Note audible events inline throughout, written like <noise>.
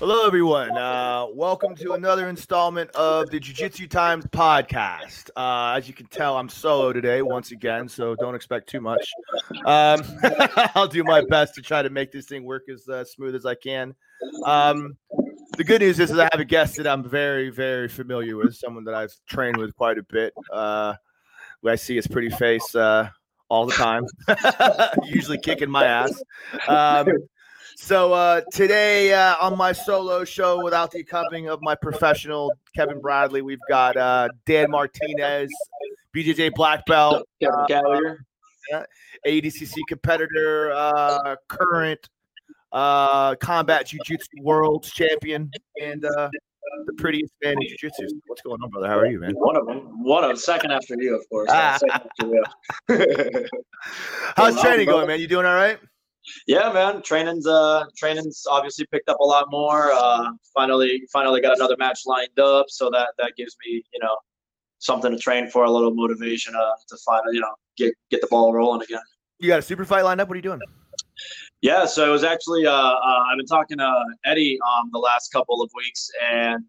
Hello, everyone. Uh, welcome to another installment of the Jiu Jitsu Times podcast. Uh, as you can tell, I'm solo today once again, so don't expect too much. Um, <laughs> I'll do my best to try to make this thing work as uh, smooth as I can. Um, the good news is, is I have a guest that I'm very, very familiar with, someone that I've trained with quite a bit. Uh, I see his pretty face uh, all the time, <laughs> usually kicking my ass. Um, so uh, today uh, on my solo show, without the accompanying of my professional Kevin Bradley, we've got uh, Dan Martinez, BJJ black belt, Kevin Gallagher. uh, ADCC competitor, uh, current uh, combat jiu-jitsu world champion, and uh, the prettiest man in jiu-jitsu. What's going on, brother? How are you, man? One of them. One of them. Second after you, of course. <laughs> Ah. Second after you. <laughs> How's training going, man? You doing all right? Yeah, man. Training's uh training's obviously picked up a lot more. Uh finally finally got another match lined up. So that that gives me, you know, something to train for, a little motivation uh, to finally, you know, get get the ball rolling again. You got a super fight lined up? What are you doing? Yeah, so it was actually uh, uh I've been talking to Eddie um the last couple of weeks and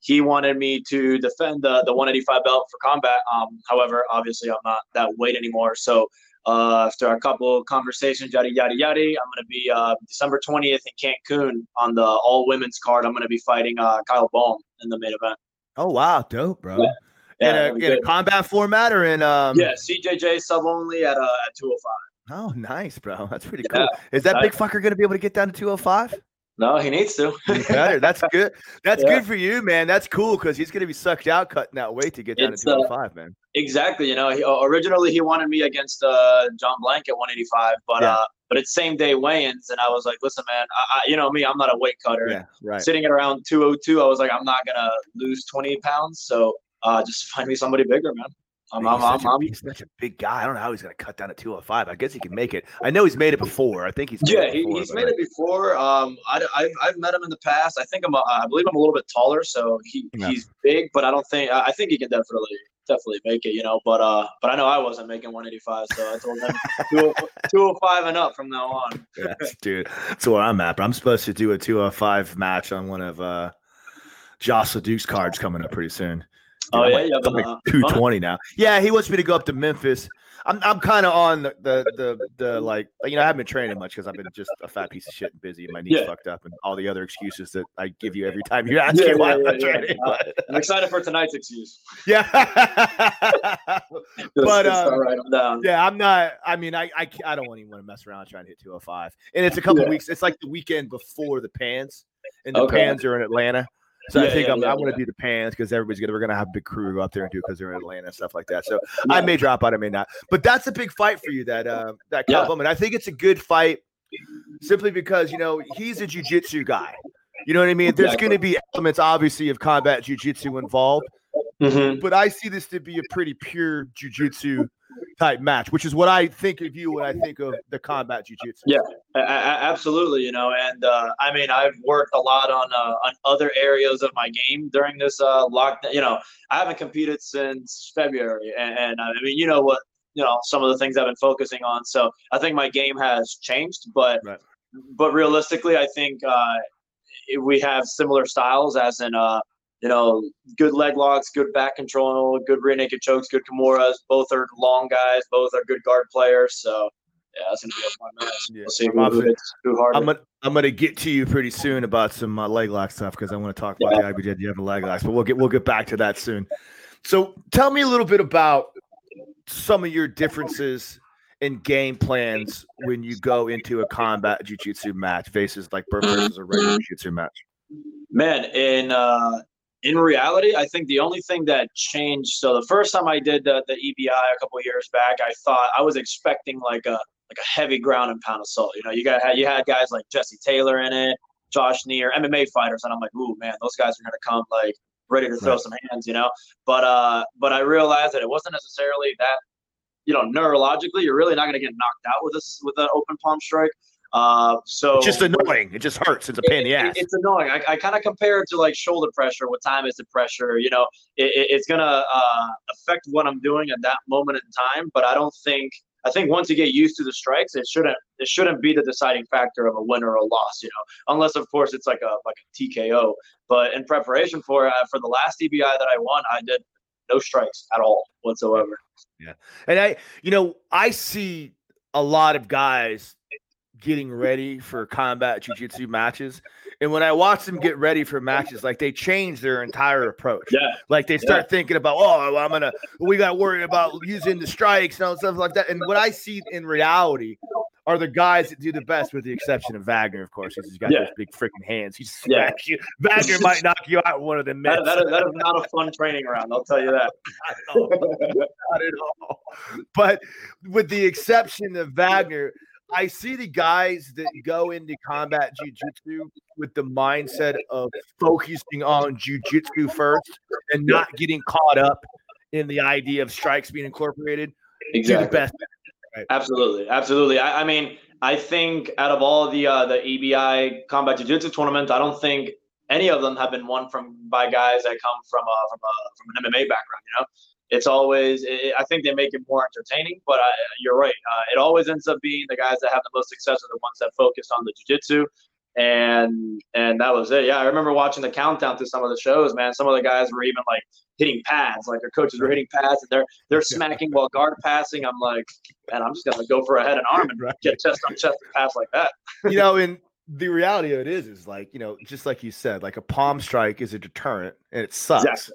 he wanted me to defend the the 185 belt for combat. Um, however, obviously I'm not that weight anymore. So uh, after a couple of conversations, yada yada yada, I'm gonna be uh, December 20th in Cancun on the all women's card. I'm gonna be fighting uh, Kyle Baum in the main event. Oh wow, dope, bro. Yeah. in, a, in a combat format or in um yeah, CJJ sub only at uh, at 205. Oh, nice, bro. That's pretty Yeah. cool. Is that I- big fucker gonna be able to get down to 205? No, he needs to. Better. That's <laughs> good. That's Yeah. good for you, man. That's cool because he's gonna be sucked out cutting that weight to get down It's, to uh, 205, man. Exactly. You know, he, uh, originally he wanted me against uh, John Blank at 185, but Yeah. uh, but it's same day weigh-ins, and I was like, listen, man, I, I, you know me, I'm not a weight cutter. Yeah, right. Sitting at around 202, I was like, I'm not gonna lose 20 pounds, so uh, just <laughs> find me somebody bigger, man. I'm, Man, I'm, he's, I'm, such a, I'm- he's such a big guy. I don't know how he's gonna cut down to 205. I guess he can make it. I know he's made it before. I think he's made yeah, it he, before, he's but made it before. Um, I, I've, I've met him in the past. I think I'm, a, I believe I'm a little bit taller, so he, Yeah. he's big, but I don't think, I I think he can definitely, definitely make it, you know. But uh, but I know I wasn't making 185, so I told him <laughs> 205 205 and up from now on. yeah, dude. That's where I'm at. But I'm supposed to do a 205 match on one of uh Josh Duke's cards coming up pretty soon. Oh, I'm yeah, yeah, like uh, 220 now. Yeah, he wants me to go up to Memphis. I'm I'm kind of on the, the the the like you know I haven't been training much because I've been just a fat piece of shit and busy and my knees Yeah. fucked up and all the other excuses that I give you every time you <laughs> ask Yeah, me why yeah, I'm not yeah, yeah. training. Uh, I'm excited for tonight's excuse. <laughs> yeah, But, um, I'll write 'em down. yeah, I'm not. I mean, I I, I don't even want to mess around trying to hit 205. And it's a couple weeks. It's like the weekend before the Pans, and the Okay. Pans are in Atlanta. So I think yeah, I'm, yeah, I want to yeah. do the Pans because everybody's gonna we're gonna have a big crew up there and do because they're in Atlanta and stuff like that. So I may drop out, I may not. But that's a big fight for you. That uh, that Yeah. compliment. I think it's a good fight, simply because you know he's a jujitsu guy. You know what I mean? There's going to be elements, obviously, of combat jujitsu involved, Mhm. but I see this to be a pretty pure jujitsu type match, which is what I think of you when I think of the combat jujitsu. Yeah. A- a- absolutely, you know, and uh, I mean, I've worked a lot on uh, on other areas of my game during this uh, lockdown. You know, I haven't competed since February, and, and I mean, you know what, you know, some of the things I've been focusing on. So I think my game has changed, but Right. but realistically, I think uh, we have similar styles, as in uh, you know, good leg locks, good back control, good rear naked chokes, good kimuras. Both are long guys. Both are good guard players. So yeah, it's gonna be a fun match. Yeah, We'll see I'm who, who obvi- hits who harder. I'm gonna I'm gonna get to you pretty soon about some uh, leg lock stuff because I want to talk about the IBJ you have a leg locks, but we'll get we'll get back to that soon. So tell me a little bit about some of your differences in game plans when you go into a combat jiu-jitsu match versus like versus a regular jiu-jitsu match. Man, in uh, in reality, I think the only thing that changed. So the first time I did the, the EBI a couple of years back, I thought I was expecting like a like a heavy ground and pound assault. You know, you got you had guys like Jesse Taylor in it, Josh Neer, MMA fighters, and I'm like, ooh man, those guys are gonna come like ready to throw Right. some hands. You know, but uh, but I realized that it wasn't necessarily that. You know, neurologically, you're really not gonna get knocked out with this with an open palm strike. Uh, so It's just annoying. It just hurts. It's a pain in the it- ass. It's annoying. I, I kind of compare it to like shoulder pressure. What time is the pressure? You know, it, it- it's gonna uh, affect what I'm doing at that moment in time. But I don't think I think once you get used to the strikes, it shouldn't it shouldn't be the deciding factor of a win or a loss. You know, unless of course it's like a like a TKO. But in preparation for uh, for the last EBI that I won, I did no strikes at all whatsoever. Yeah, and I you know I see a lot of guys getting ready for combat jiu-jitsu matches and when i watch them get ready for matches like they change their entire approach Yeah. like they start Yeah. thinking about oh i'm gonna we got to worry about using the strikes and all stuff like that and what i see in reality are the guys that do the best with the exception of Vagner of course 'cause he's got Yeah. those big freaking hands he Yeah. you Vagner might knock you out one of them That, mitts. that, is, that is not a fun training round. I'll tell you that. <laughs> not at all. But with the exception of Vagner, I see the guys that go into combat jujitsu with the mindset of focusing on jujitsu first and not getting caught up in the idea of strikes being incorporated. Do the best. Absolutely, absolutely. I, I mean, I think out of all the uh, the EBI combat jiu-jitsu tournaments, I don't think any of them have been won from by guys that come from a, from a, from an MMA background. You know, it's always. It, I think they make it more entertaining. But I, you're right. Uh, it always ends up being the guys that have the most success are the ones that focus on the jiu-jitsu. And and that was it. Yeah, I remember watching the countdown to some of the shows. Man, some of the guys were even like hitting pads, like their coaches were hitting pads, and they're they're smacking while guard passing. I'm like, man, I'm just gonna go for a head and arm and get chest on chest and pass like that. <laughs> You know, and the reality of it is, is like, you know, just like you said, like a palm strike is a deterrent and it sucks. Exactly.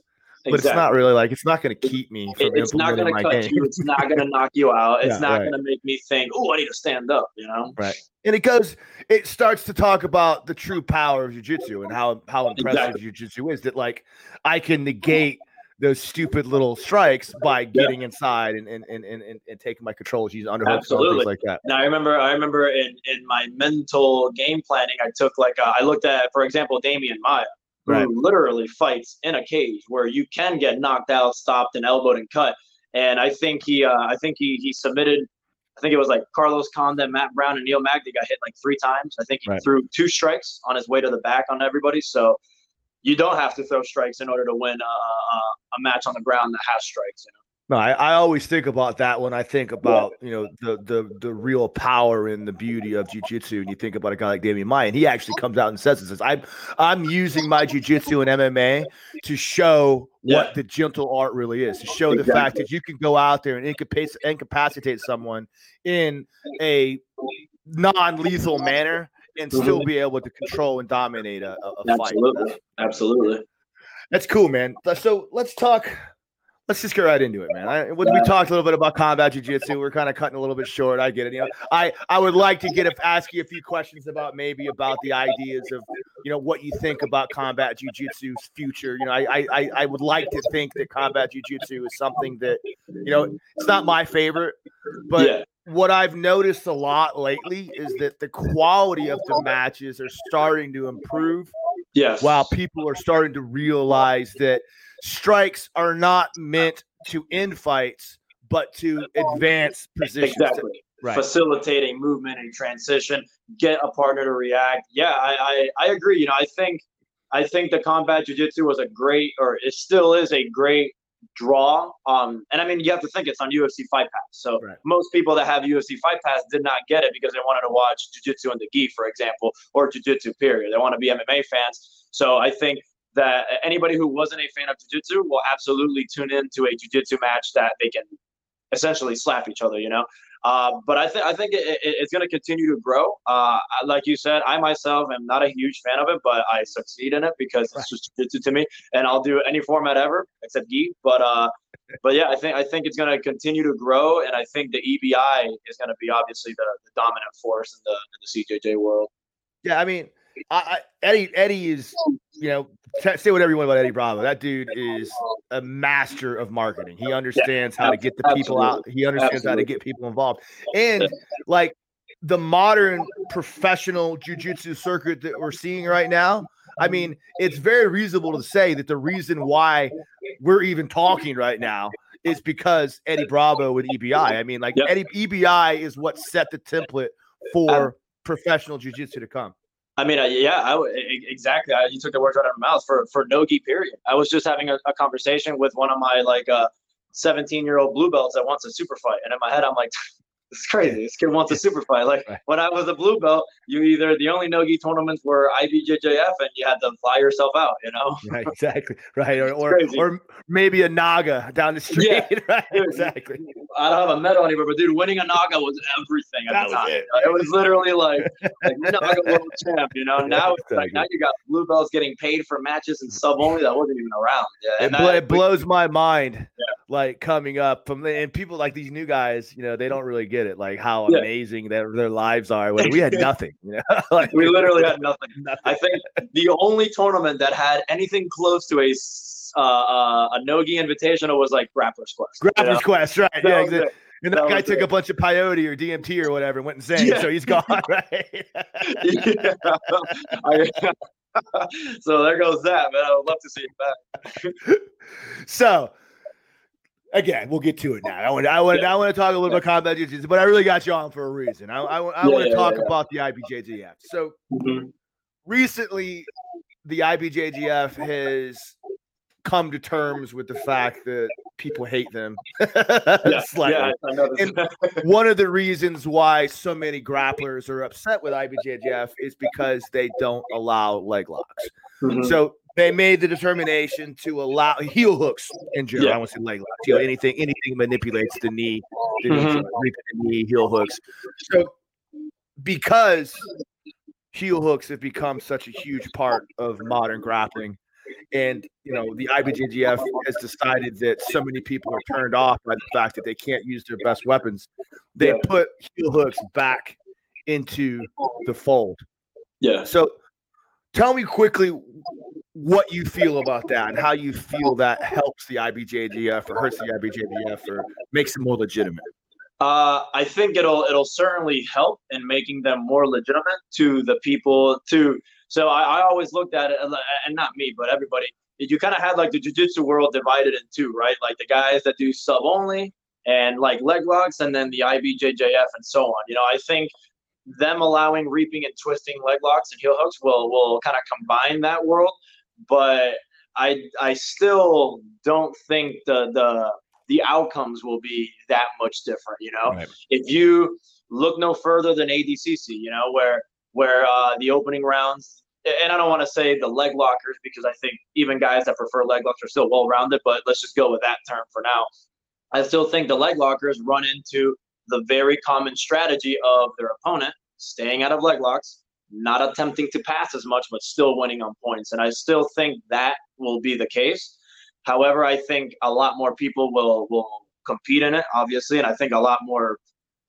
But it's not really like it's not going to keep me It- it's not going to cut game. you. It's not going to knock you out. It's Yeah, not right. going to make me think, oh, I need to stand up. You know? Right. And it goes, it starts to talk about the true power of jujitsu and how how impressive Exactly. jujitsu is. That like I can negate those stupid little strikes by getting inside and and, and, and, and taking my controls, using underhooks and Absolutely. things like that. Now I remember, I remember in in my mental game planning, I took like uh, I looked at, for example, Demian Maia, who Right. literally fights in a cage where you can get knocked out, stopped, and elbowed and cut. And I think he, uh, I think he he submitted. I think it was like Carlos Condit, Matt Brown, and Neil Magny got hit like three times. I think he Right. threw two strikes on his way to the back on everybody. So you don't have to throw strikes in order to win a, a, a match on the ground that has strikes. You know? No, I, I always think about that when I think about you know the the the real power and the beauty of jujitsu. And you think about a guy like Demian Maia, and he actually comes out and says, "It says I'm I'm using my jujitsu and MMA to show what Yeah. the gentle art really is. To show the fact that you can go out there and incapac- incapacitate someone in a non-lethal manner and mm-hmm. still be able to control and dominate a, a, a fight. Absolutely, absolutely. that's cool, man. So let's talk. Let's just get right into it, man. I, we we talked a little bit about combat jiu-jitsu. We're kind of cutting a little bit short. I get it. You know, I I would like to get a, ask you a few questions about maybe about the ideas of you know what you think about combat jiu-jitsu's future. You know, I I I- would like to think that combat jiu-jitsu is something that you know it's not my favorite, but yeah, what I've noticed a lot lately is that the quality of the matches are starting to improve yes. while people are starting to realize that strikes are not meant to end fights but to advance positions Exactly. right Facilitating movement and transition, get a partner to react. Yeah, I, I, I agree. You know, I think I think the combat jiu-jitsu was a great or it still is a great draw. Um, and I mean you have to think it's on UFC Fight Pass. So Right. most people that have UFC Fight Pass did not get it because they wanted to watch jiu-jitsu and the gi, for example, or jiu-jitsu period. They want to be MMA fans. So I think that anybody who wasn't a fan of jiu-jitsu will absolutely tune in to a jiu-jitsu match that they can essentially slap each other, you know. Uh, but I think I think it, it, it's going to continue to grow. Uh, like you said, I myself am not a huge fan of it, but I succeed in it because it's just jiu-jitsu to me, and I'll do any format ever except gi. But uh, but yeah, I think I think it's going to continue to grow, and I think the EBI is going to be obviously the, the dominant force in the in the CJJ world. yeah i mean I, I eddie eddie is you know t- say whatever you want about eddie bravo that dude is a master of marketing he understands how to get the people out he understands how to get people involved and like the modern professional jujitsu circuit that we're seeing right now I mean, it's very reasonable to say that the reason why we're even talking right now is because Eddie Bravo with EBI. I mean, like Yep. Eddie EBI is what set the template for professional jiu-jitsu to come. I mean, uh, yeah, I exactly. I, you took the words right out of my mouth for for no gi period. I was just having a, a conversation with one of my like uh 17 year old blue belts that wants a super fight, and in my head, I'm like, <laughs> It's crazy. This kid wants a <laughs> super fight. Like right. when I was a blue belt, you either the only nogi tournaments were IBJJF and you had to fly yourself out, you know? <laughs> Right, exactly. Right. Or or, or, maybe a Naga down the street. Yeah. <laughs> right. Exactly. I don't have a medal anywhere, but dude, winning a Naga was everything at that the time. It. it. was literally like, like Naga world champ, you know. Now it's like now you got blue belts getting paid for matches and sub only that wasn't even around. Yeah. It, that, it blows my mind. Yeah. Like coming up from and people like these new guys, you know, they don't really get it, like how yeah. amazing their their lives are. When <laughs> we had nothing, you know, <laughs> like, we literally had nothing. <laughs> nothing. I think the only tournament that had anything close to a uh, uh, a Nogi Invitational was like Grappler's Quest. Grappler's you know? Quest, right? That yeah, exactly. And that, that guy took it. a bunch of peyote or DMT or whatever and went insane. Yeah. So he's gone, right? yeah. I, so there goes that, man. I would love to see him back. so again, we'll get to it now. I want, I want, yeah. I want to talk a little bit about combat jiu-jitsu, but I really got you on for a reason. I, I, I yeah, want to talk about the IBJJF. So mm-hmm. recently, the IBJJF has come to terms with the fact that people hate them. <laughs> yeah, yeah, <laughs> one of the reasons why so many grapplers are upset with IBJJF is because they don't allow leg locks. Mm-hmm. So they made the determination to allow heel hooks in general. Yeah. I want to say leg locks. You know, anything anything manipulates the knee, the, mm-hmm. knee, the knee, heel hooks. So because heel hooks have become such a huge part of modern grappling, and you know the IBJJF has decided that so many people are turned off by the fact that they can't use their best weapons. They yeah. put heel hooks back into the fold. Yeah. So tell me quickly what you feel about that and how you feel that helps the IBJJF or hurts the IBJJF or makes it more legitimate. Uh, I think it'll it'll certainly help in making them more legitimate to the people. To so I, I always looked at it, and not me, but everybody. You kind of had like the jiu-jitsu world divided in two, right? Like the guys that do sub only and like leg locks, and then the IBJJF and so on. You know, I think them allowing reaping and twisting leg locks and heel hooks will will kind of combine that world but I I still don't think the the the outcomes will be that much different. You know, right. if you look no further than ADCC, you know, where where uh, the opening rounds, and I don't want to say the leg lockers because I think even guys that prefer leg locks are still well rounded, but let's just go with that term for now. I still think the leg lockers run into the very common strategy of their opponent staying out of leg locks, not attempting to pass as much, but still winning on points. And I still think that will be the case. However, I think a lot more people will will compete in it, obviously, and I think a lot more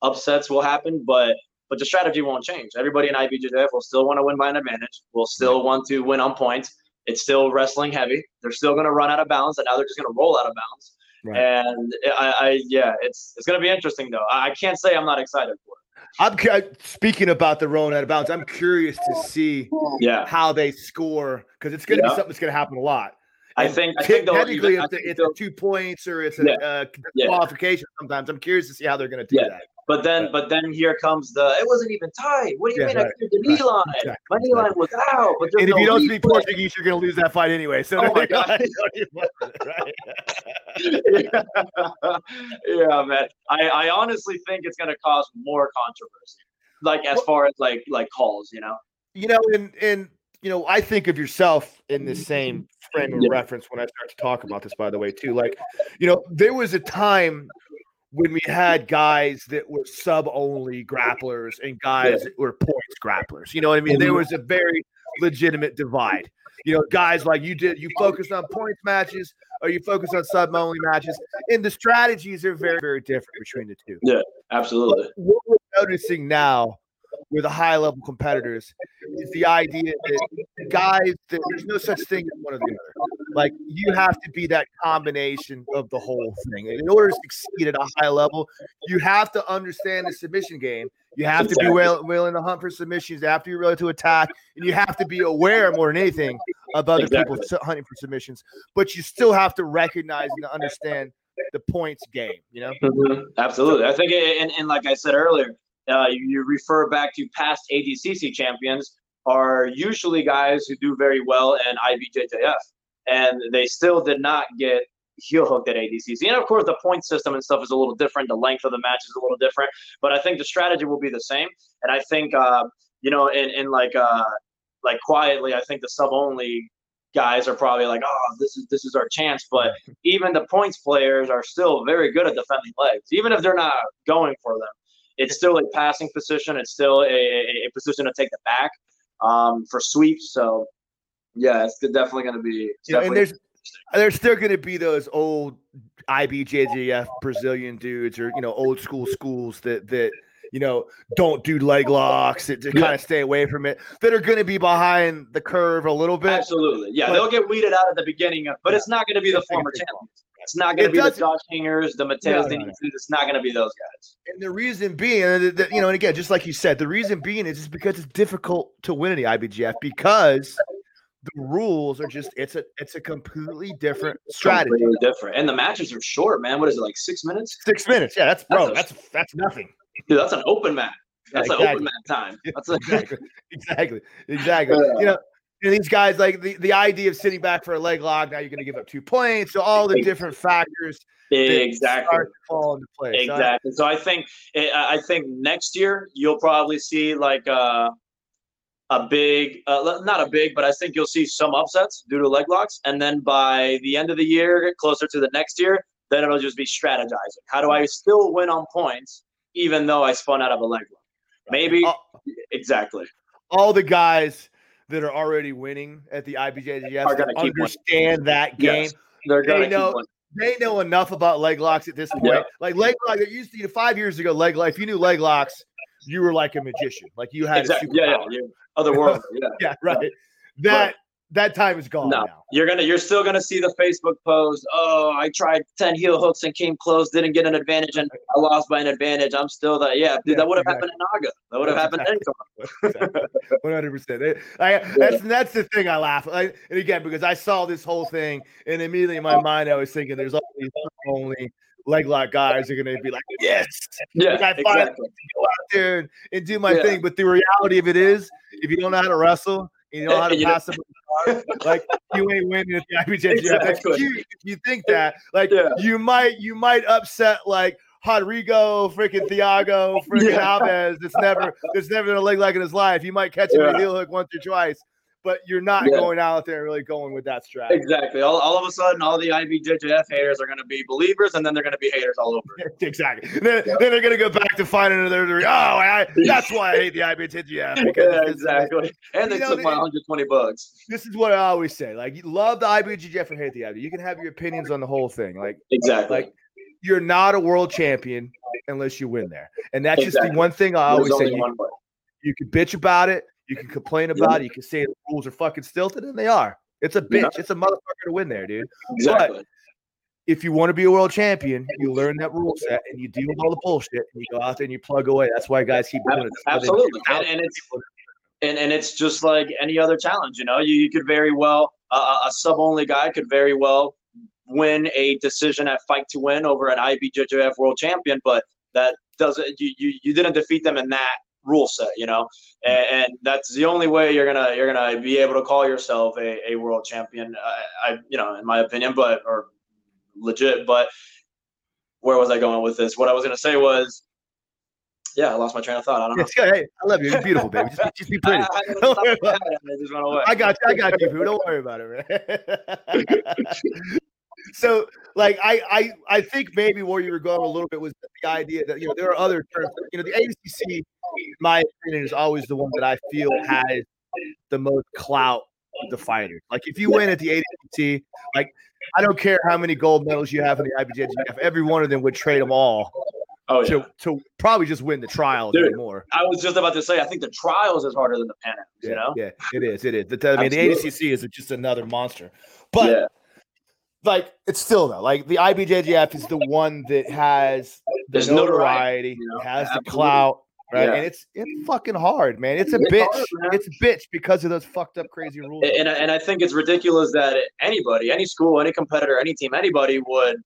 upsets will happen. But but the strategy won't change. Everybody in IBJJF will still want to win by an advantage. Will still want to win on points. It's still wrestling heavy. They're still going to run out of bounds, and now they're just going to roll out of bounds. Right. And I, I, yeah, it's it's going to be interesting though. I can't say I'm not excited for it. I'm speaking about the rolling out of bounds. I'm curious to see yeah. how they score because it's going to yeah. be something that's going to happen a lot. I think, I think technically even, it's, it's two points or it's a yeah. uh, qualification. Sometimes I'm curious to see how they're going to do that. But then, but then here comes the. It wasn't even tied. What do you yeah, mean? Right, I cleared the knee right, line. Exactly, My knee line was out. But and if no you don't speak Portuguese, you're going to lose that fight anyway. So, oh my <laughs> God. right? <laughs> yeah. yeah, man. I, I honestly think it's going to cause more controversy, like as far as like like calls, you know. You know, and and you know, I think of yourself in the same frame of yeah. reference when I start to talk about this. By the way, too, like, you know, there was a time when we had guys that were sub only grapplers and guys yeah. that were points grapplers. You know what I mean? There mm-hmm. was a very legitimate divide. You know, guys like you did, you focused on points matches or you focus on sub only matches, and the strategies are very, very different between the two. Yeah, absolutely. But what we're noticing now with the high level competitors is the idea that guys that there's no such thing as one or the other. Like you have to be that combination of the whole thing. And in order to succeed at a high level, you have to understand the submission game. You have to be will, willing to hunt for submissions. After You have to be willing to attack, and you have to be aware more than anything of other exactly. people hunting for submissions. But you still have to recognize and understand the points game. You know, mm-hmm. absolutely. I think, and, and like I said earlier, uh, you refer back to past ADCC champions are usually guys who do very well in IBJJF, and they still did not get heel hooked at ADCC. And of course, the point system and stuff is a little different. The length of the match is a little different, but I think the strategy will be the same. And I think, uh, you know, in, in like, uh, like quietly, I think the sub only guys are probably like, oh, this is this is our chance. But <laughs> even the points players are still very good at defending legs, even if they're not going for them. It's still a passing position. It's still a, a, a position to take the back um, for sweeps. So yeah, it's definitely going to be. Yeah, and there's there's still going to be those old IBJJF Brazilian dudes or you know old school schools that that you know don't do leg locks to, yeah. kind of stay away from it that are going to be behind the curve a little bit. Absolutely, yeah, but, they'll get weeded out at the beginning, of, but it's not going to be the former champions. It's not going to be the Josh Hingers, the Mateus. No, no, no. It's not going to be those guys. And the reason being, you know, and again, just like you said, the reason being is just because it's difficult to win in the IBJJF because the rules are just it's a it's a completely different strategy. Completely different. And the matches are short, man. What is it like six minutes? Six minutes. Yeah, that's bro. That's that's, that's nothing. Dude, that's an open mat. That's yeah, exactly. an open mat time. That's a- exactly. exactly. <laughs> Exactly. You know, and these guys like the, the idea of sitting back for a leg lock. Now you're going to give up two points. So all the different factors exactly fall into place. Exactly. So I, so I think eh, I think next year you'll probably see like uh a big, uh, not a big, but I think you'll see some upsets due to leg locks. And then by the end of the year, closer to the next year, then it'll just be strategizing. How do I still win on points even though I spun out of a leg lock? Maybe exactly. All the guys that are already winning at the IBJJF understand that game. Yes, they're they know. They know enough about leg locks at this point. Yeah. Like leg lock, that used to you know, five years ago. Leg lock. If you knew leg locks, you were like a magician. Like you had exactly. yeah, yeah, yeah, otherworldly. Yeah, <laughs> yeah, right. That that time is gone no, now. You're gonna you're still gonna see the Facebook post. Oh, I tried 10 heel hooks and came close, didn't get an advantage, and I lost by an advantage. I'm still that. Yeah, dude, yeah, that would have exactly. happened in Naga. That would have happened anytime. <laughs> One hundred percent. That's that's the thing I laugh. I, and again, because I saw this whole thing, and immediately in my oh. mind I was thinking, there's all these only leg lock guys are going to be like, yes, yeah, like I finally exactly. go out there and, and do my yeah. thing. But the reality of it is, if you don't know how to wrestle, you know how to <laughs> pass them <laughs> like you ain't winning at the IBJJF. Exactly. If you think that, like yeah. you might you might upset like Rodrigo, freaking Thiago, freaking <laughs> yeah. Alves. It's never it's never gonna leg like in his life. You might catch him yeah. a heel hook once or twice but you're not yeah. going out there and really going with that strategy. Exactly. All, all of a sudden, all the IBJJF haters are going to be believers, and then they're going to be haters all over. <laughs> exactly. Then, then, they're going to go back to finding another. Oh, I, that's why I hate the IBJJF. Yeah, <laughs> exactly. And they took my 120 bucks. This is what I always say. Like, you love the IBJJF or hate the IBJJF. You can have your opinions on the whole thing. Like, exactly. Like, you're not a world champion unless you win there, and that's exactly. just the one thing I always say. You, you can bitch about it you can complain about yeah. it. You can say the rules are fucking stilted, and they are. It's a bitch. Yeah. It's a motherfucker to win there, dude. Exactly. But if you want to be a world champion, you learn that rule set and you deal with all the bullshit and you go out there and you plug away. That's why guys keep doing it. Absolutely. And, and, it's and, and it's just like any other challenge, you know. You, you could very well uh, a sub only guy could very well win a decision at fight to win over an IBJJF world champion, but that doesn't you, you you didn't defeat them in that rule set, you know, and, mm. and, that's the only way you're gonna you're gonna be able to call yourself a, a world champion. I, I, you know, in my opinion, but or legit. But where was I going with this? What I was gonna say was. Yeah, I lost my train of thought. I don't know. Hey, I love you. You're beautiful, baby. Just, just be <laughs> pretty. I, I, I, got you. I got you, boo. Don't worry about it, man. <laughs> so like I, I I think maybe where you were going a little bit was the idea that you know there are other terms. You know, the ADCC, in my opinion, is always the one that I feel has the most clout the fighters. Like if you win at the ADCC, like I don't care how many gold medals you have in the IBJJF, every one of them would trade them all. Oh, yeah. to, to probably just win the trials Dude, anymore. I was just about to say, I think the trials is harder than the Pan yeah, you know? Yeah, it is. It is. The, I mean, the ADCC is just another monster. But yeah like it's still though like the IBJJF is the one that has the There's notoriety, you know, has absolutely. the clout, right? Yeah. And it's it's fucking hard, man. It's a it's bitch. Hard, it's a bitch because of those fucked up crazy rules. And, and I think it's ridiculous that anybody, any school, any competitor, any team, anybody would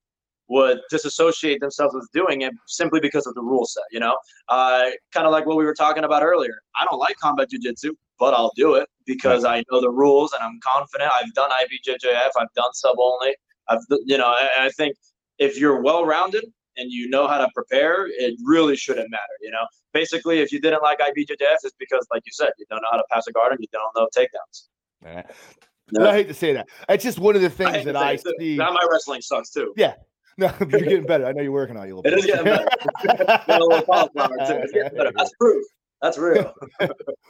would disassociate themselves with doing it simply because of the rule set. You know, uh, kind of like what we were talking about earlier. I don't like combat jujitsu, but I'll do it because I know the rules and I'm confident. I've done IBJJF, I've done sub only I've, you know, I, I think if you're well rounded and you know how to prepare, it really shouldn't matter. You know, basically, if you didn't like IBJJF, it's because, like you said, you don't know how to pass a guard and you don't know takedowns. No. I hate to say that. It's just one of the things I that I see. Now my wrestling sucks too. Yeah. <laughs> No, you're getting better. I know you're working on you a little bit. It is getting better. <laughs> a little cauliflower too. It's getting better. <laughs> That's proof. That's real.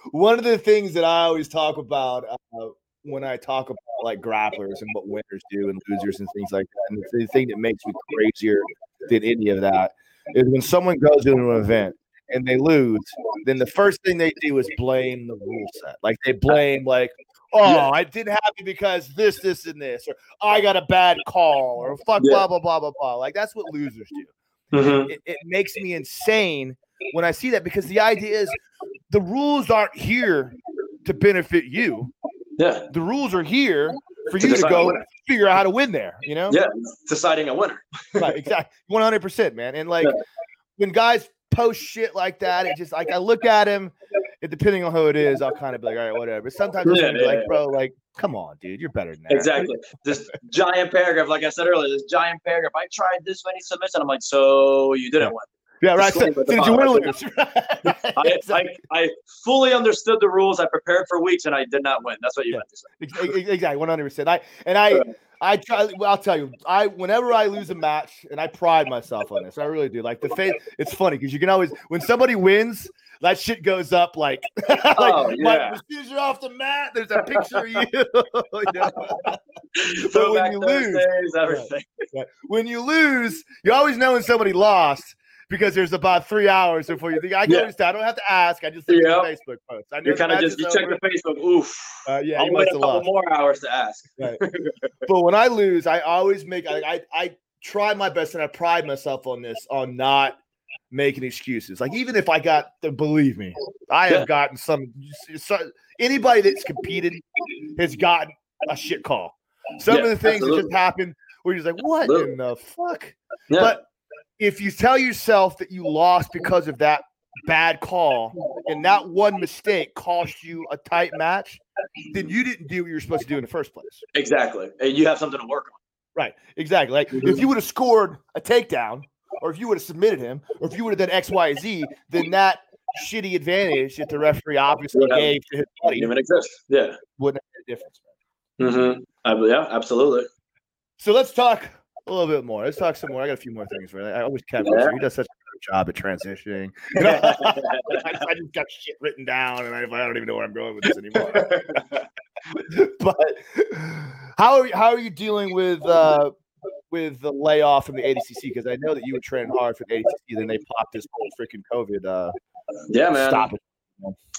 one of the things that I always talk about uh, when I talk about like grapplers and what winners do and losers and things like that, and the thing that makes me crazier than any of that is when someone goes to an event and they lose, then the first thing they do is blame the rule set. Like they blame like, oh, yeah. I didn't have happen because this, this, and this, or I got a bad call, or fuck yeah. blah blah blah blah blah. Like that's what losers do. Mm-hmm. It, it makes me insane when I see that because the idea is the rules aren't here to benefit you. Yeah. The rules are here for you to go figure out how to win there, you know? Yeah, deciding a winner. <laughs> right, exactly. 100%, man. And like yeah. when guys post shit like that, it just like I look at him, and depending on who it is, I'll kind of be like, all right, whatever. Sometimes yeah, yeah, like, bro, like, come on, dude, you're better than that. Exactly. this <laughs> giant paragraph, like I said earlier, this giant paragraph. I tried this many submissions. I'm like, so you didn't win. Yeah, right. So, did you win or lose? I, I, I, fully understood the rules. I prepared for weeks, and I did not win. That's what you yeah. meant to say. Exactly, one hundred percent. I and I, I try. Well, I'll tell you. I whenever I lose a match, and I pride myself on this. I really do. Like the face. It's funny because you can always when somebody wins. That shit goes up like, <laughs> like oh, yeah. as soon you're off the mat, there's a picture of you. <laughs> you know? <laughs> but when you lose, everything. when you lose, you always know when somebody lost because there's about three hours before you think I can yeah. understand. I don't have to ask. I just look yep. at the Facebook post. I you kind of just you check the Facebook. Oof. Uh, yeah, I'll wait a couple lost. more hours to ask. Right. <laughs> but when I lose, I always make. I, I I try my best, and I pride myself on this on not making excuses. Like even if I got, believe me, I have yeah. gotten some. So Anybody that's competed has gotten a shit call. Some yeah, of the things absolutely. that just happened where you're just like, what absolutely. in the fuck? Yeah. But if you tell yourself that you lost because of that bad call and that one mistake cost you a tight match, then you didn't do what you were supposed to do in the first place. Exactly. And you have something to work on. Right. Exactly. Like mm-hmm. if you would have scored a takedown, or if you would have submitted him, or if you would have done X, Y, Z, then that shitty advantage that the referee obviously gave to his buddy even exist. Yeah. Wouldn't have made a difference. Mm-hmm. Yeah, absolutely. So let's talk a little bit more. Let's talk some more. I got a few more things. Right, I always Kevin. Yeah. He does such a good job at transitioning. You <laughs> know? <laughs> I, I, just got shit written down, and I, I, don't even know where I'm going with this anymore. <laughs> but how are you, how are you dealing with uh, with the layoff from the ADCC? Because I know that you were training hard for the ADCC, then they popped this whole freaking COVID. Uh, yeah, man. Stop it.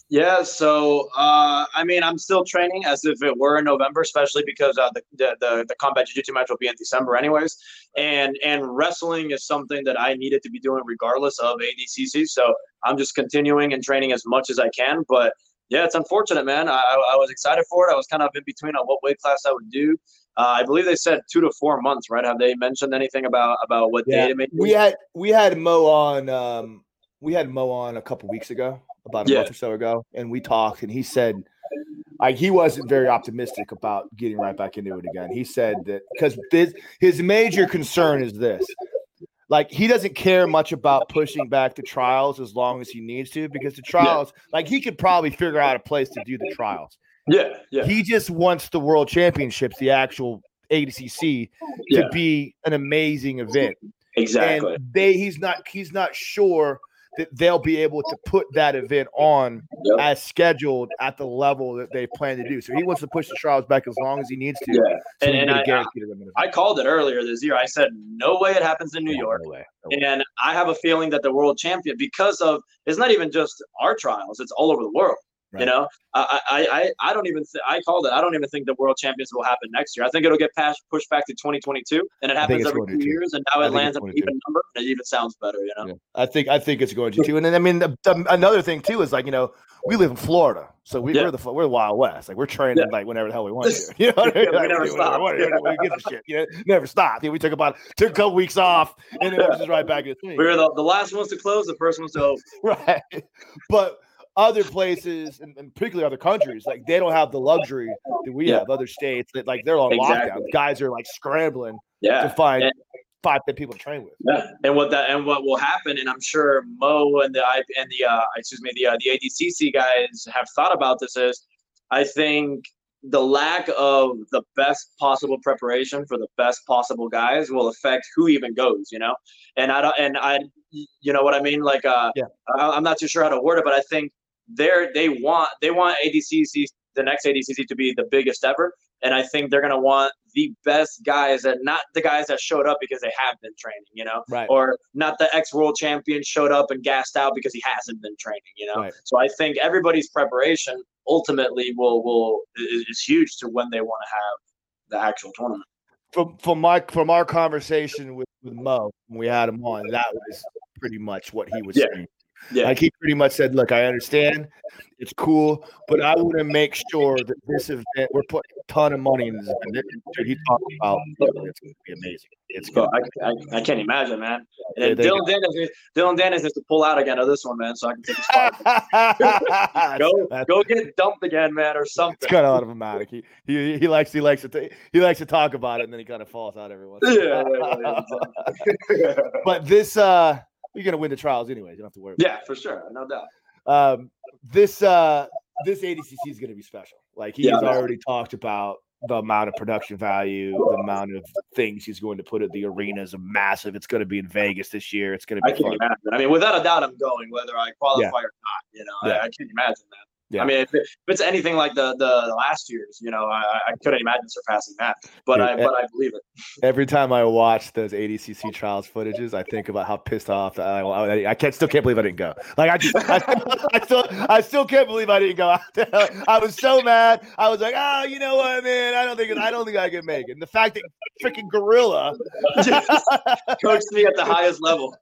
Yeah, so uh, I mean, I'm still training as if it were in November, especially because uh, the, the the combat jiu-jitsu match will be in December, anyways. And and wrestling is something that I needed to be doing regardless of ADCC. So I'm just continuing and training as much as I can. But yeah, it's unfortunate, man. I, I was excited for it. I was kind of in between on what weight class I would do. Uh, I believe they said two to four months, right? Have they mentioned anything about about what yeah. date We had we had Mo on. Um, we had Mo on a couple weeks ago about a yeah. month or so ago, and we talked, and he said like he wasn't very optimistic about getting right back into it again. He said that because his, his major concern is this. Like he doesn't care much about pushing back the trials as long as he needs to because the trials, yeah. like he could probably figure out a place to do the trials. Yeah, yeah. He just wants the world championships, the actual ADCC, yeah. to be an amazing event. Exactly. And they he's not he's not sure that they'll be able to put that event on yep. as scheduled at the level that they plan to do. So he wants to push the trials back as long as he needs to. Yeah. So and, and I, I, called it earlier this year. I said, no way it happens in New York. No way. No way. And I have a feeling that the world champion, because of, it's not even just our trials, it's all over the world. Right. You know, I, I, I, I don't even. Th- I called it. I don't even think the World Champions will happen next year. I think it'll get passed, pushed back to 2022, and it happens every two years. And now it lands at an even number. And it even sounds better. You know. Yeah. I think I think it's going to too. And then I mean, the, the, another thing too is like you know we live in Florida, so we, are the we're the Wild West. Like we're training yeah. like whenever the hell we want <laughs> to. <laughs> You know, I mean? we never stop. We, we, we shit. You know, never stop. We took about took a couple weeks off, and then it was just right back in the We were the, the last ones to close, the first ones to open. <laughs> right, but other places, and, and, particularly other countries, like they don't have the luxury that we yeah. have. Other states that like they're on exactly. lockdown. Guys are like scrambling yeah. to find and, five that people to train with. Yeah, and what that and what will happen, and I'm sure Mo and the and the uh, excuse me the uh, the ADCC guys have thought about this is, I think the lack of the best possible preparation for the best possible guys will affect who even goes, you know. And I don't, and I, you know what I mean? Like, uh, yeah. I, am not too sure how to word it, but I think they're they want they want ADCC the next ADCC to be the biggest ever, and I think they're gonna want the best guys that not the guys that showed up because they have been training, you know, right. or not the ex world champion showed up and gassed out because he hasn't been training, you know. Right. So I think everybody's preparation ultimately will will is huge to when they want to have the actual tournament. From from my from our conversation with, with Mo when we had him on, that was pretty much what he was yeah. saying. Yeah. Like he pretty much said, look, I understand it's cool, but I want to make sure that this event we're putting a ton of money in this event. Dude, he talked about it's going to be amazing. It's good. I, I, I, can't imagine, man. And Dillon Danis, Dillon Danis has to pull out again of this one, man, so I can take a <laughs> spot. go, go get dumped again, man, or something. It's kind of automatic. He, he he likes he likes to t- he likes to talk about it, and then he kind of falls out every once. Yeah, yeah, yeah, <laughs> but this uh you're gonna win the trials anyways. You don't have to worry. Yeah, for sure, no doubt. Um, this uh, this ADCC is gonna be special. Like he's yeah, already talked about the amount of production value, the amount of things he's going to put at the arena is massive. It's going to be in Vegas this year. It's going to be. I can fun. imagine. I mean, without a doubt, I'm going whether I qualify yeah. or not. You know, yeah. I, I can imagine that. Yeah. I mean, if, it, if, it's anything like the, the, last years, you know, I, I couldn't imagine surpassing that. But I but I believe it. <laughs> Every time I watch those ADCC trials footages, I think about how pissed off I, I, I can't still can't believe I didn't go. Like I just I, <laughs> I, still I still can't believe I didn't go. <laughs> I was so mad. I was like, oh, you know what, man? I don't think I don't think I can make it. And the fact that freaking gorilla coached me at the highest level,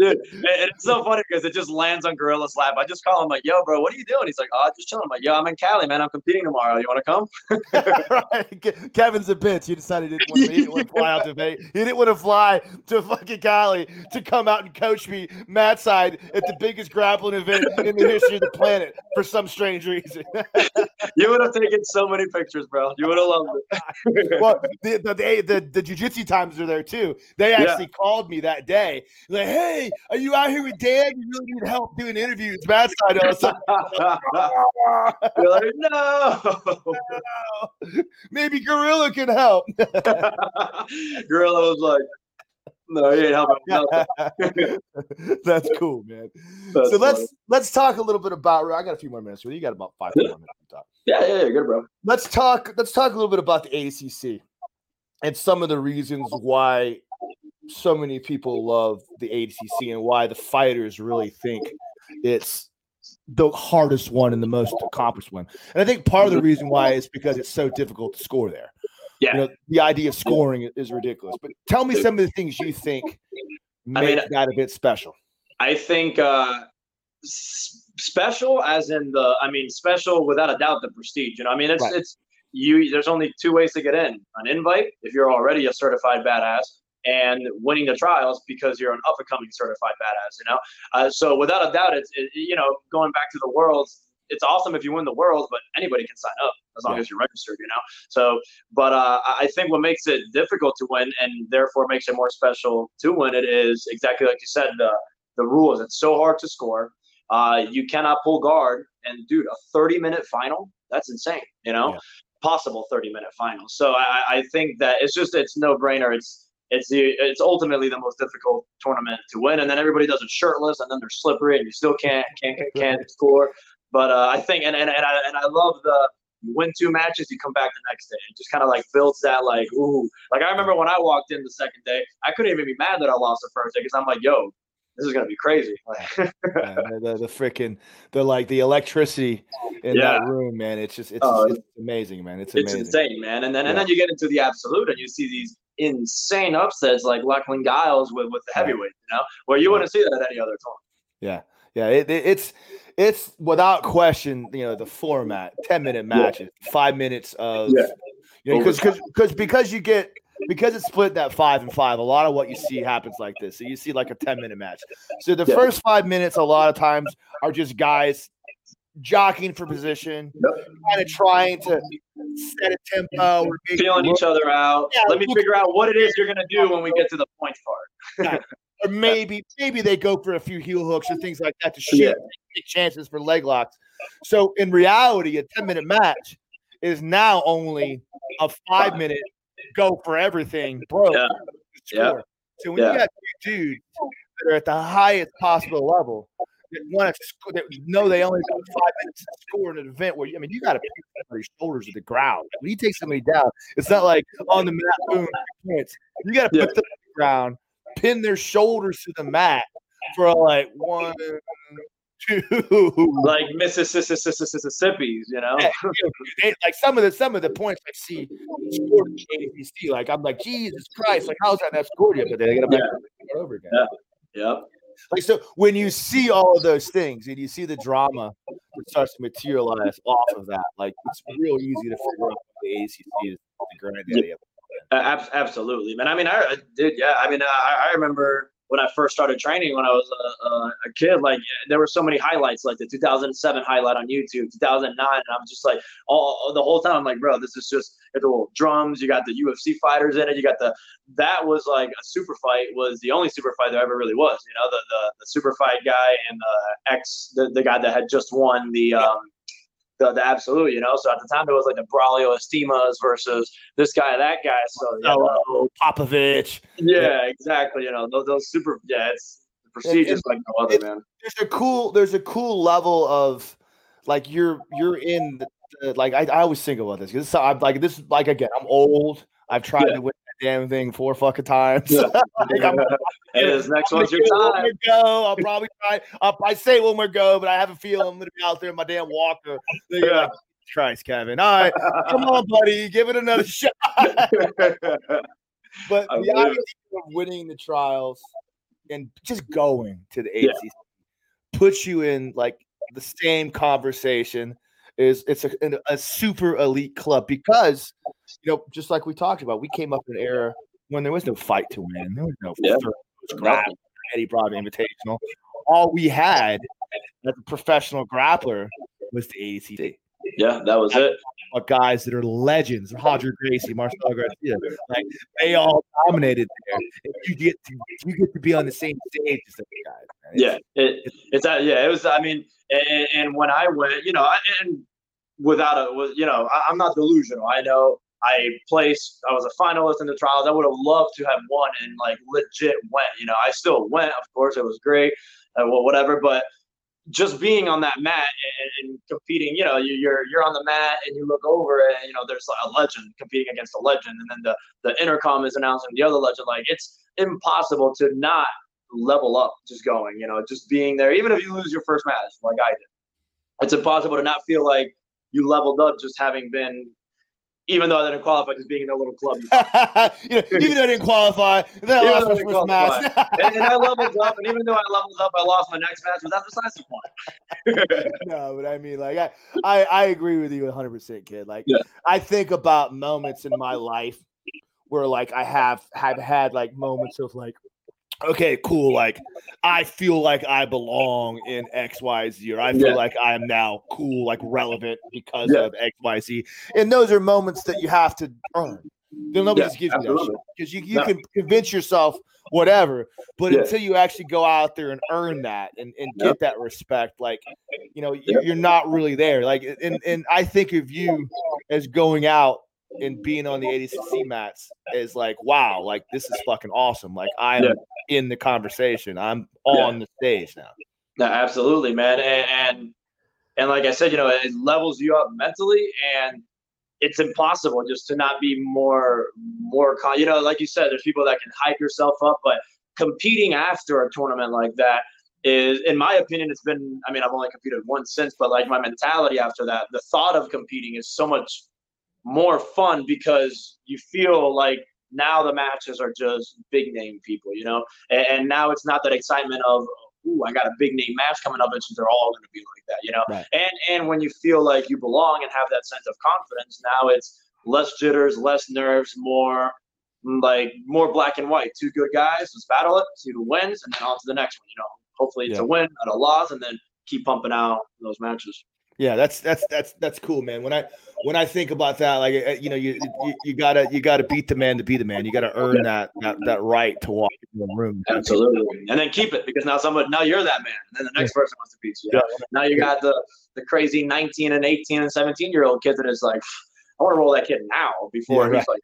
dude. it's so funny because it just lands on Gorilla's lap. I just call him like, yo, bro, what are you you doing? He's like, oh, just chilling. I'm like, yo, I'm in Cali, man. I'm competing tomorrow. You want to come? <laughs> right. Kevin's a bitch. He decided he didn't, want to, he didn't want to <laughs> fly out to Vegas. He didn't want to fly to fucking Cali to come out and coach me mat side at the biggest grappling event in the history of the planet for some strange reason. <laughs> you would have taken so many pictures, bro. You would have loved it. well, the the, the, the, the jiu-jitsu times are there too. They actually yeah. called me that day. Like, hey, are you out here with Dan? You really need help doing interviews. Mat side. <laughs> You're like, no. no. <laughs> Maybe Gorilla can help. <laughs> Gorilla was like, no, he ain't helping. That's cool, man. That's so let's let's talk a little bit about. I got a few more minutes. You got about five more minutes to talk. Yeah, yeah, yeah, good, bro. Let's talk. Let's talk a little bit about the ADCC and some of the reasons why so many people love the ADCC and why the fighters really think it's the hardest one and the most accomplished one. And I think part of the reason why is because it's so difficult to score there. Yeah. You know, the idea of scoring is ridiculous. But tell me some of the things you think make I mean, that a bit special. I think uh, special, as in the, I mean, special without a doubt, the prestige. You know, I mean, it's right. it's you. There's only two ways to get in: an invite if you're already a certified badass, and winning the trials because you're an up and coming certified badass, you know. Uh, so without a doubt, it's it, you know going back to the worlds. It's awesome if you win the worlds, but anybody can sign up as long yeah. as you're registered, you know. So, but uh, I think what makes it difficult to win and therefore makes it more special to win it is exactly like you said the the rules. It's so hard to score. Uh, you cannot pull guard, and dude, a 30 minute final that's insane, you know. Yeah. Possible 30 minute final. So I, I think that it's just it's no brainer. It's it's the it's ultimately the most difficult tournament to win, and then everybody does it shirtless, and then they're slippery, and you still can't can't can't <laughs> score. But uh, I think, and, and and I and I love the you win two matches, you come back the next day. It just kind of like builds that like ooh. Like I remember when I walked in the second day, I couldn't even be mad that I lost the first day because I'm like, yo, this is gonna be crazy. yeah, the, the freaking the like the electricity in yeah. that room, man. It's just it's, uh, it's amazing, man. It's amazing. It's insane, man. And then yeah. and then you get into the absolute and you see these insane upsets like Lachlan Giles with with the heavyweight, you know, where you wouldn't see that at any other time. Yeah, yeah, it, it, it's it's without question, you know, the format, ten minute matches, five minutes of, yeah. you know, because because because you get because it's split that five and five, a lot of what you see happens like this. So you see like a 10 minute match. So the Yeah. first five minutes, a lot of times, are just guys jockeying for position, kind of trying to set a tempo Feeling each other out. Yeah, Let me figure out what it is you're gonna do when we get to the point part. <laughs> or maybe maybe they go for a few heel hooks or things like that to shoot Yeah. chances for leg locks. So in reality, a 10 minute match is now only a five minute go for everything, bro. Yeah. Yeah. So when Yeah. you got two dudes that are at the highest possible level that want to sc- that know they only got five minutes to score in an event where you, I mean you got to put somebody's shoulders to the ground. When you take somebody down, it's not like on the mat, boom. You got to Yeah. put them on the ground, pin their shoulders to the mat for like one, two. Like Mississippi's, you know? Yeah, like some of the some of the points I see scored like I'm like Jesus Christ, like how's that not scored yet? But they get it back over again. Yeah. Yep. Like so, when you see all of those things and you see the drama that starts to materialize off of that, like it's real easy to figure out the ADCC is the granddaddy of. Ab- absolutely, man. I mean, I I did, yeah. I mean, I, I remember when I first started training when I was a, a, a kid. Like, there were so many highlights, like the 2007 highlight on YouTube, 2009, and I'm just like, all the whole time, I'm like, bro, this is just you the little drums. You got the UFC fighters in it. You got the that was like a super fight. Was the only super fight there ever really was. You know, the the, the super fight guy and the ex, the, the guy that had just won the um the, the absolute, you know. So at the time, it was like the Braulio Estimas versus this guy, that guy. So yeah, Oh, Popovitch. yeah, exactly. You know, those, those super, yeah, it's prestigious like no other, man. There's a cool. There's a cool level of like you're you're in the, the like I, I always think about this because I'm like this like again I'm old. I've tried Yeah. to win that damn thing four fucking times. Yeah. <laughs> Like, I'm, <laughs> hey, this next I'm one's your time. One go. I'll probably try. I'll, I say one more go, but I have a feeling I'm gonna be out there in my damn walker. Then Yeah. like, Christ, Kevin. All right, come on, buddy, give it another <laughs> shot. But I the idea of winning the trials and just going to the Yeah. ADCC puts you in like the same conversation. Is it's a, a super elite club because you know just like we talked about, we came up in an era when there was no fight to win. There was no Yeah. Eddie Bravo Invitational. All we had as a professional grappler was the ADCC. yeah, that was it. But guys that are legends, Roger Gracie, Marcelo Garcia, like they all dominated there. And you get to you get to be on the same stage as those guys. Yeah, It's- it, it's that. Yeah, it was. I mean, and, and when I went, you know, I, and without a, you know, I, I'm not delusional. I know I placed. I was a finalist in the trials. I would have loved to have won and like legit went. You know, I still went. Of course, it was great. Uh, well, whatever, but just being on that mat and, and competing, you know, you, you're you're on the mat and you look over and you know there's a legend competing against a legend, and then the the intercom is announcing the other legend. Like it's impossible to not level up just going, you know, just being there, even if you lose your first match like I did. It's impossible to not feel like you leveled up just having been, even though I didn't qualify, just being in a little club. <laughs> you know, even though I didn't qualify, then I Even lost my first match. and, and I leveled up, and even though I leveled up, I lost my next match, but that's besides the point. <laughs> no, but I mean, like, I, I, I agree with you 100, percent kid. Like, Yeah. I think about moments in my life where, like, I have have had like moments of like, okay, cool, like, I feel like I belong in X, Y, Z, or I feel Yeah. like I am now cool, like relevant because Yeah. of X, Y, Z, and those are moments that you have to earn. Then nobody Yeah, gives you that shit because you, you No. can convince yourself whatever, but Yeah. until you actually go out there and earn that and, and get that respect, like you know, you're, you're not really there. Like, and and I think of you as going out and being on the ADCC mats is like, wow, like this is fucking awesome. Like I'm Yeah. In the conversation. I'm Yeah. on the stage now. No, absolutely, man. And, and and like I said, you know, it levels you up mentally, and it's impossible just to not be more more. Con- you know, like you said, there's people that can hype yourself up, but competing after a tournament like that is, in my opinion, it's been. I mean, I've only competed once since, but like my mentality after that, the thought of competing is so much more fun because you feel like now the matches are just big name people, you know, and, and now it's not that excitement of ooh, I got a big name match coming up, and they're all going to be like that, you know. Right. And and when you feel like you belong and have that sense of confidence, now it's less jitters, less nerves, more like more black and white. Two good guys, let's battle it, see who wins, and then on to the next one. You know, hopefully it's Yeah. a win, not a loss, and then keep pumping out those matches. Yeah, that's that's that's that's cool, man. When I when I think about that, like uh, you know, you you, you gotta you gotta beat the man to be the man. You gotta earn that that that right to walk in the room. Absolutely, and then keep it because now someone now you're that man, and then the next person wants to beat you. Now you got the the crazy 19 and 18 and 17 year old kid that is like, I want to roll that kid now before Yeah, he's like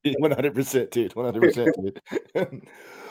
30. <laughs> One hundred percent, dude. One hundred percent, dude. <laughs>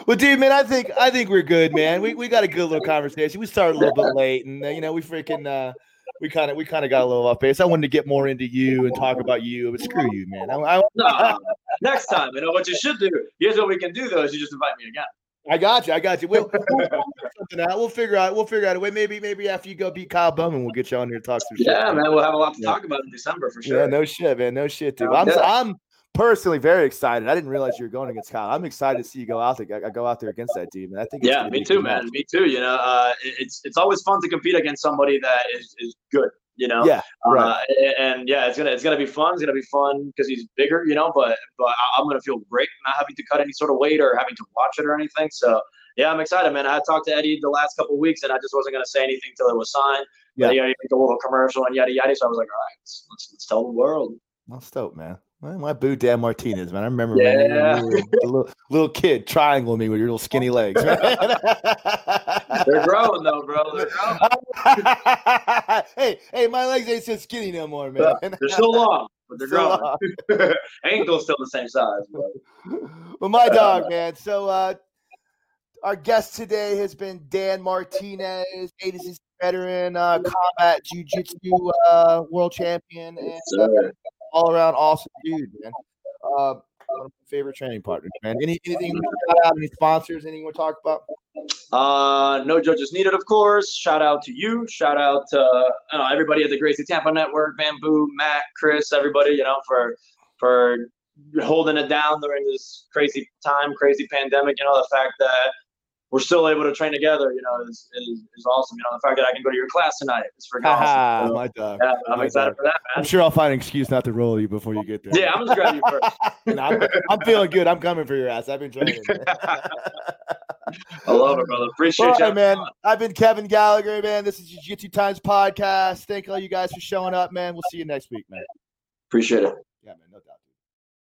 well, dude, man, I think I think we're good, man. We we got a good little conversation. We started a little bit late, and uh, you know, we freaking uh, we kind of we kind of got a little off base. I wanted to get more into you and talk about you, but screw you, man. I, I, no, next time, you know what you should do. Here's what we can do though: is you just invite me again. I got you. I got you. We'll, <laughs> we'll figure something out. We'll figure out. We'll figure out a way. Maybe maybe after you go beat Kyle Bowman, we'll get you on here to talk some shit. Yeah, man, we'll have a lot to Yeah. talk about in December for sure. Yeah, no shit, man. No shit, dude. No, I'm yeah. I'm personally very excited. I didn't realize you were going against Kyle. I'm excited to see you go out there. I Go out there against that dude, man. I think. It's Yeah, me too, man. Me too. You know, uh, it- it's it's always fun to compete against somebody that is is good. You know, Yeah, right. Uh, and yeah, it's gonna it's gonna be fun. It's gonna be fun because he's bigger, you know. But but I'm gonna feel great not having to cut any sort of weight or having to watch it or anything. So yeah, I'm excited, man. I talked to Eddie the last couple of weeks, and I just wasn't gonna say anything till it was signed. Yeah. Yeah, you know, you make a little commercial and yada yada. So I was like, all right, let's let's, let's tell the world. I'm stoked, man. Man, My boo Dan Martinez, man. I remember man, Yeah. you were a little, little kid triangling me with your little skinny legs. <laughs> <laughs> They're growing though, bro. They're <laughs> growing. hey, hey, my legs ain't so skinny no more, man. They're still long, but they're <laughs> Still growing. <laughs> Ankle's still the same size, bro. well, my dog, man. So, uh, our guest today has been Dan Martinez, ADC veteran, uh, combat jiu-jitsu uh, world champion, and uh, all around awesome dude, man. One of my favorite training partners, man. Any anything shout out? Any sponsors? Anything want to talk about? Uh, no judges needed, of course. Shout out to you. Shout out to uh, everybody at the Gracie Tampa Network, Bamboo, Matt, Chris, everybody. You know, for for holding it down during this crazy time, crazy pandemic. You know, the fact that we're still able to train together. You know, is is, is awesome. You know, the fact that I can go to your class tonight is freaking Haha, awesome. So, my dog. yeah, I'm my excited dog. for that, man. I'm sure I'll find an excuse not to roll you before you get there. Yeah, I'm just grabbing you first. <laughs> And I'm, I'm feeling good. I'm coming for your ass. I've been training. <laughs> <laughs> I love it, brother. Appreciate All you, right, man. I've been Kevin Gallagher, man. This is Jiu Jitsu Times podcast. Thank all you guys for showing up, man. We'll see you next week, man. Appreciate it. Yeah, man. No doubt.